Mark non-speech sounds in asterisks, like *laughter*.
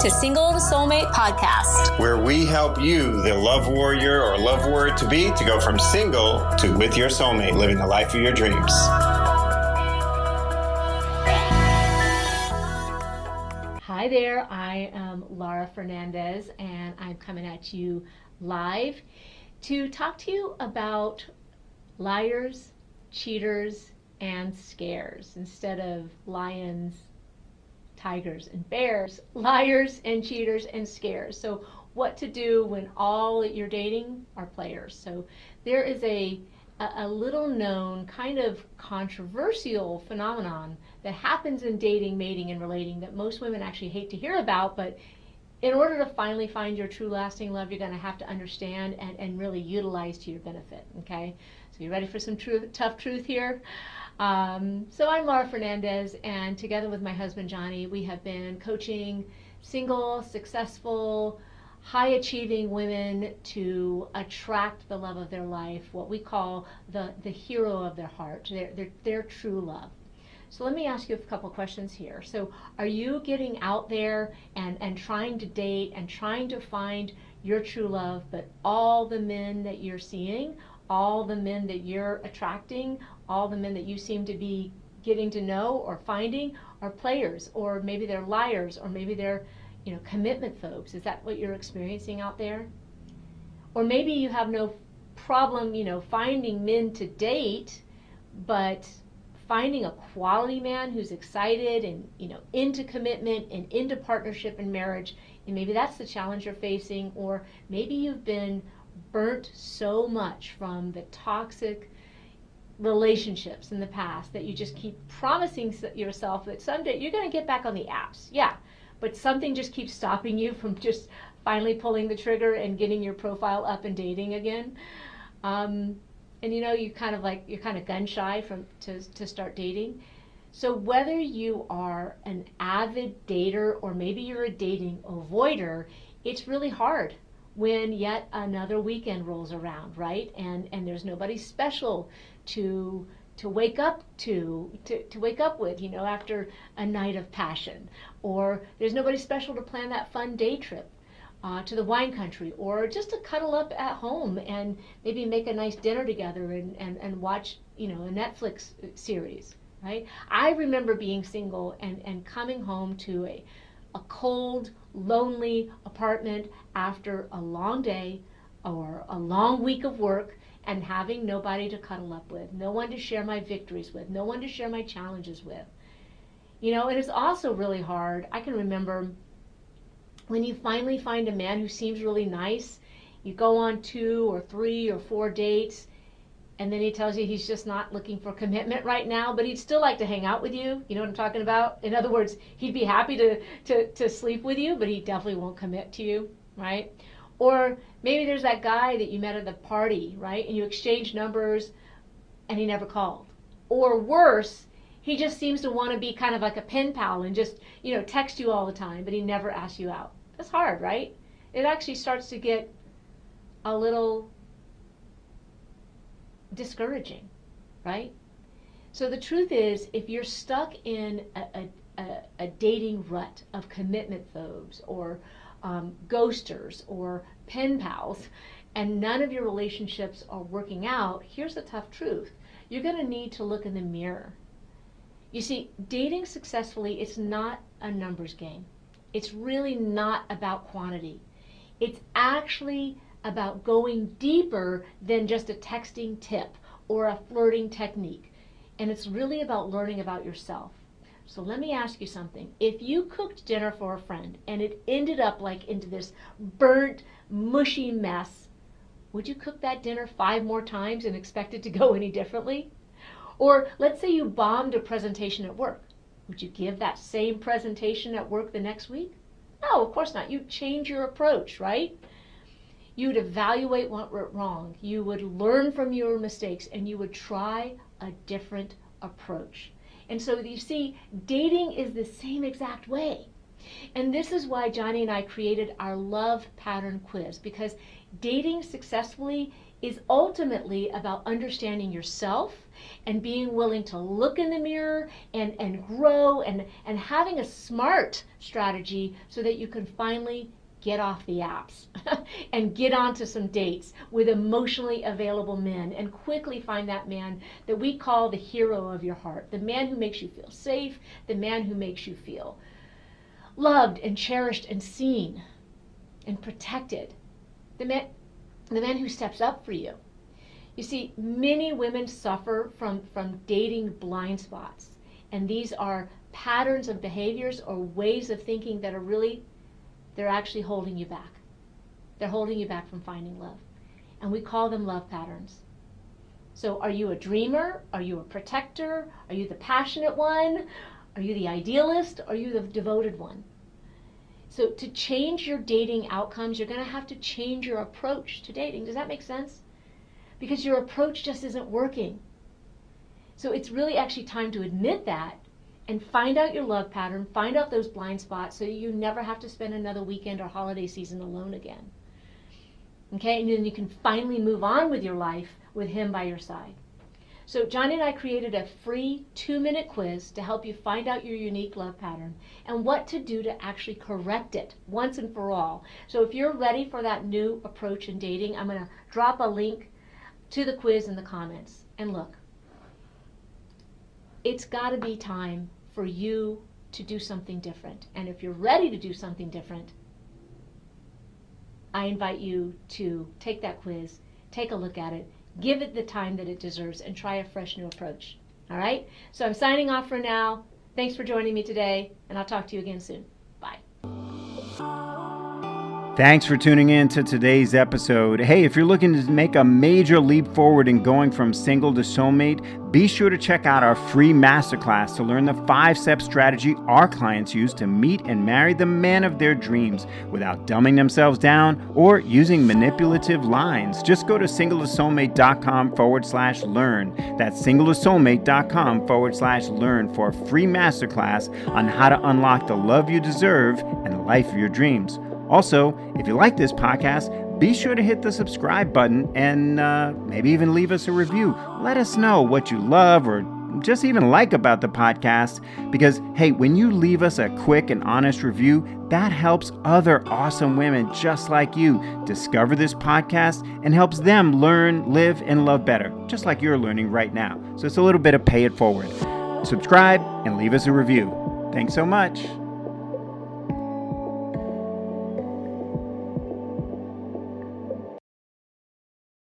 to Single to Soulmate Podcast, where we help you, the love warrior or love warrior to be, to go from single to with your soulmate, living the life of your dreams. Hi there, I am Laura Fernandez, and I'm coming at you live to talk to you about liars, cheaters, and scares instead of lions, tigers, and bears, *laughs* liars and cheaters and scares. So, what to do when all you're dating are players. So, there is a a little known kind of controversial phenomenon that happens in dating, mating, and relating that most women actually hate to hear about, but in order to finally find your true lasting love, you're going to have to understand and, and really utilize to your benefit. Okay? So, you ready for some tough truth here? Um, so I'm Laura Fernandez, and together with my husband Johnny, we have been coaching single, successful, high achieving women to attract the love of their life, what we call the, the hero of their heart, their, their, their true love. So let me ask you a couple questions here. So are you getting out there and, and trying to date and trying to find your true love, but all the men that you're seeing, all the men that you're attracting, all the men that you seem to be getting to know or finding are players, or maybe they're liars, or maybe they're, you know, commitment folks. Is that what you're experiencing out there? Or maybe you have no problem, you know, finding men to date, but finding a quality man who's excited and you know into commitment and into partnership and marriage and maybe that's the challenge you're facing or maybe you've been burnt so much from the toxic relationships in the past that you just keep promising yourself that someday you're going to get back on the apps. Yeah, but something just keeps stopping you from just finally pulling the trigger and getting your profile up and dating again. Um, and you know, you kind of like you're kind of gun shy from to to start dating. So whether you are an avid dater or maybe you're a dating avoider, it's really hard when yet another weekend rolls around, right? And and there's nobody special to to wake up to, to to wake up with, you know, after a night of passion, or there's nobody special to plan that fun day trip. Uh, to the wine country, or just to cuddle up at home and maybe make a nice dinner together and, and, and watch, you know, a Netflix series, right? I remember being single and, and coming home to a, a cold, lonely apartment after a long day or a long week of work and having nobody to cuddle up with, no one to share my victories with, no one to share my challenges with. You know, it is also really hard. I can remember when you finally find a man who seems really nice, you go on two or three or four dates, and then he tells you he's just not looking for commitment right now, but he'd still like to hang out with you. You know what I'm talking about? In other words, he'd be happy to, to, to sleep with you, but he definitely won't commit to you, right? Or maybe there's that guy that you met at the party, right? And you exchange numbers and he never called. Or worse, he just seems to want to be kind of like a pen pal and just, you know, text you all the time, but he never asks you out. That's hard, right? It actually starts to get a little discouraging, right? So the truth is, if you're stuck in a, a, a dating rut of commitment phobes or um, ghosters or pen pals, and none of your relationships are working out, here's the tough truth. You're going to need to look in the mirror. You see, dating successfully, it's not a numbers game. It's really not about quantity. It's actually about going deeper than just a texting tip or a flirting technique. And it's really about learning about yourself. So let me ask you something. If you cooked dinner for a friend and it ended up like into this burnt, mushy mess, would you cook that dinner five more times and expect it to go any differently? Or let's say you bombed a presentation at work. Would you give that same presentation at work the next week? No, of course not. You'd change your approach, right? You would evaluate what went wrong, you would learn from your mistakes, and you would try a different approach. And so you see, dating is the same exact way. And this is why Johnny and I created our love pattern quiz because dating successfully is ultimately about understanding yourself and being willing to look in the mirror and, and grow and, and having a smart strategy so that you can finally get off the apps *laughs* and get onto some dates with emotionally available men and quickly find that man that we call the hero of your heart, the man who makes you feel safe, the man who makes you feel loved and cherished and seen and protected, the man, the man who steps up for you. You see, many women suffer from, from dating blind spots, and these are patterns of behaviors or ways of thinking that are really they're actually holding you back. They're holding you back from finding love. And we call them love patterns. So, are you a dreamer? Are you a protector? Are you the passionate one? Are you the idealist? Are you the devoted one? So, to change your dating outcomes, you're going to have to change your approach to dating. Does that make sense? Because your approach just isn't working. So, it's really actually time to admit that and find out your love pattern, find out those blind spots so you never have to spend another weekend or holiday season alone again. Okay, and then you can finally move on with your life with him by your side. So, Johnny and I created a free two minute quiz to help you find out your unique love pattern and what to do to actually correct it once and for all. So, if you're ready for that new approach in dating, I'm going to drop a link to the quiz in the comments. And look, it's got to be time for you to do something different. And if you're ready to do something different, I invite you to take that quiz, take a look at it, give it the time that it deserves, and try a fresh new approach. All right? So I'm signing off for now. Thanks for joining me today, and I'll talk to you again soon. Thanks for tuning in to today's episode. Hey, if you're looking to make a major leap forward in going from single to soulmate, be sure to check out our free masterclass to learn the five step strategy our clients use to meet and marry the man of their dreams without dumbing themselves down or using manipulative lines. Just go to singletosoulmate.com forward slash learn. That's singletosoulmate.com forward slash learn for a free masterclass on how to unlock the love you deserve and the life of your dreams. Also, if you like this podcast, be sure to hit the subscribe button and uh, maybe even leave us a review. Let us know what you love or just even like about the podcast because, hey, when you leave us a quick and honest review, that helps other awesome women just like you discover this podcast and helps them learn, live, and love better, just like you're learning right now. So it's a little bit of pay it forward. Subscribe and leave us a review. Thanks so much.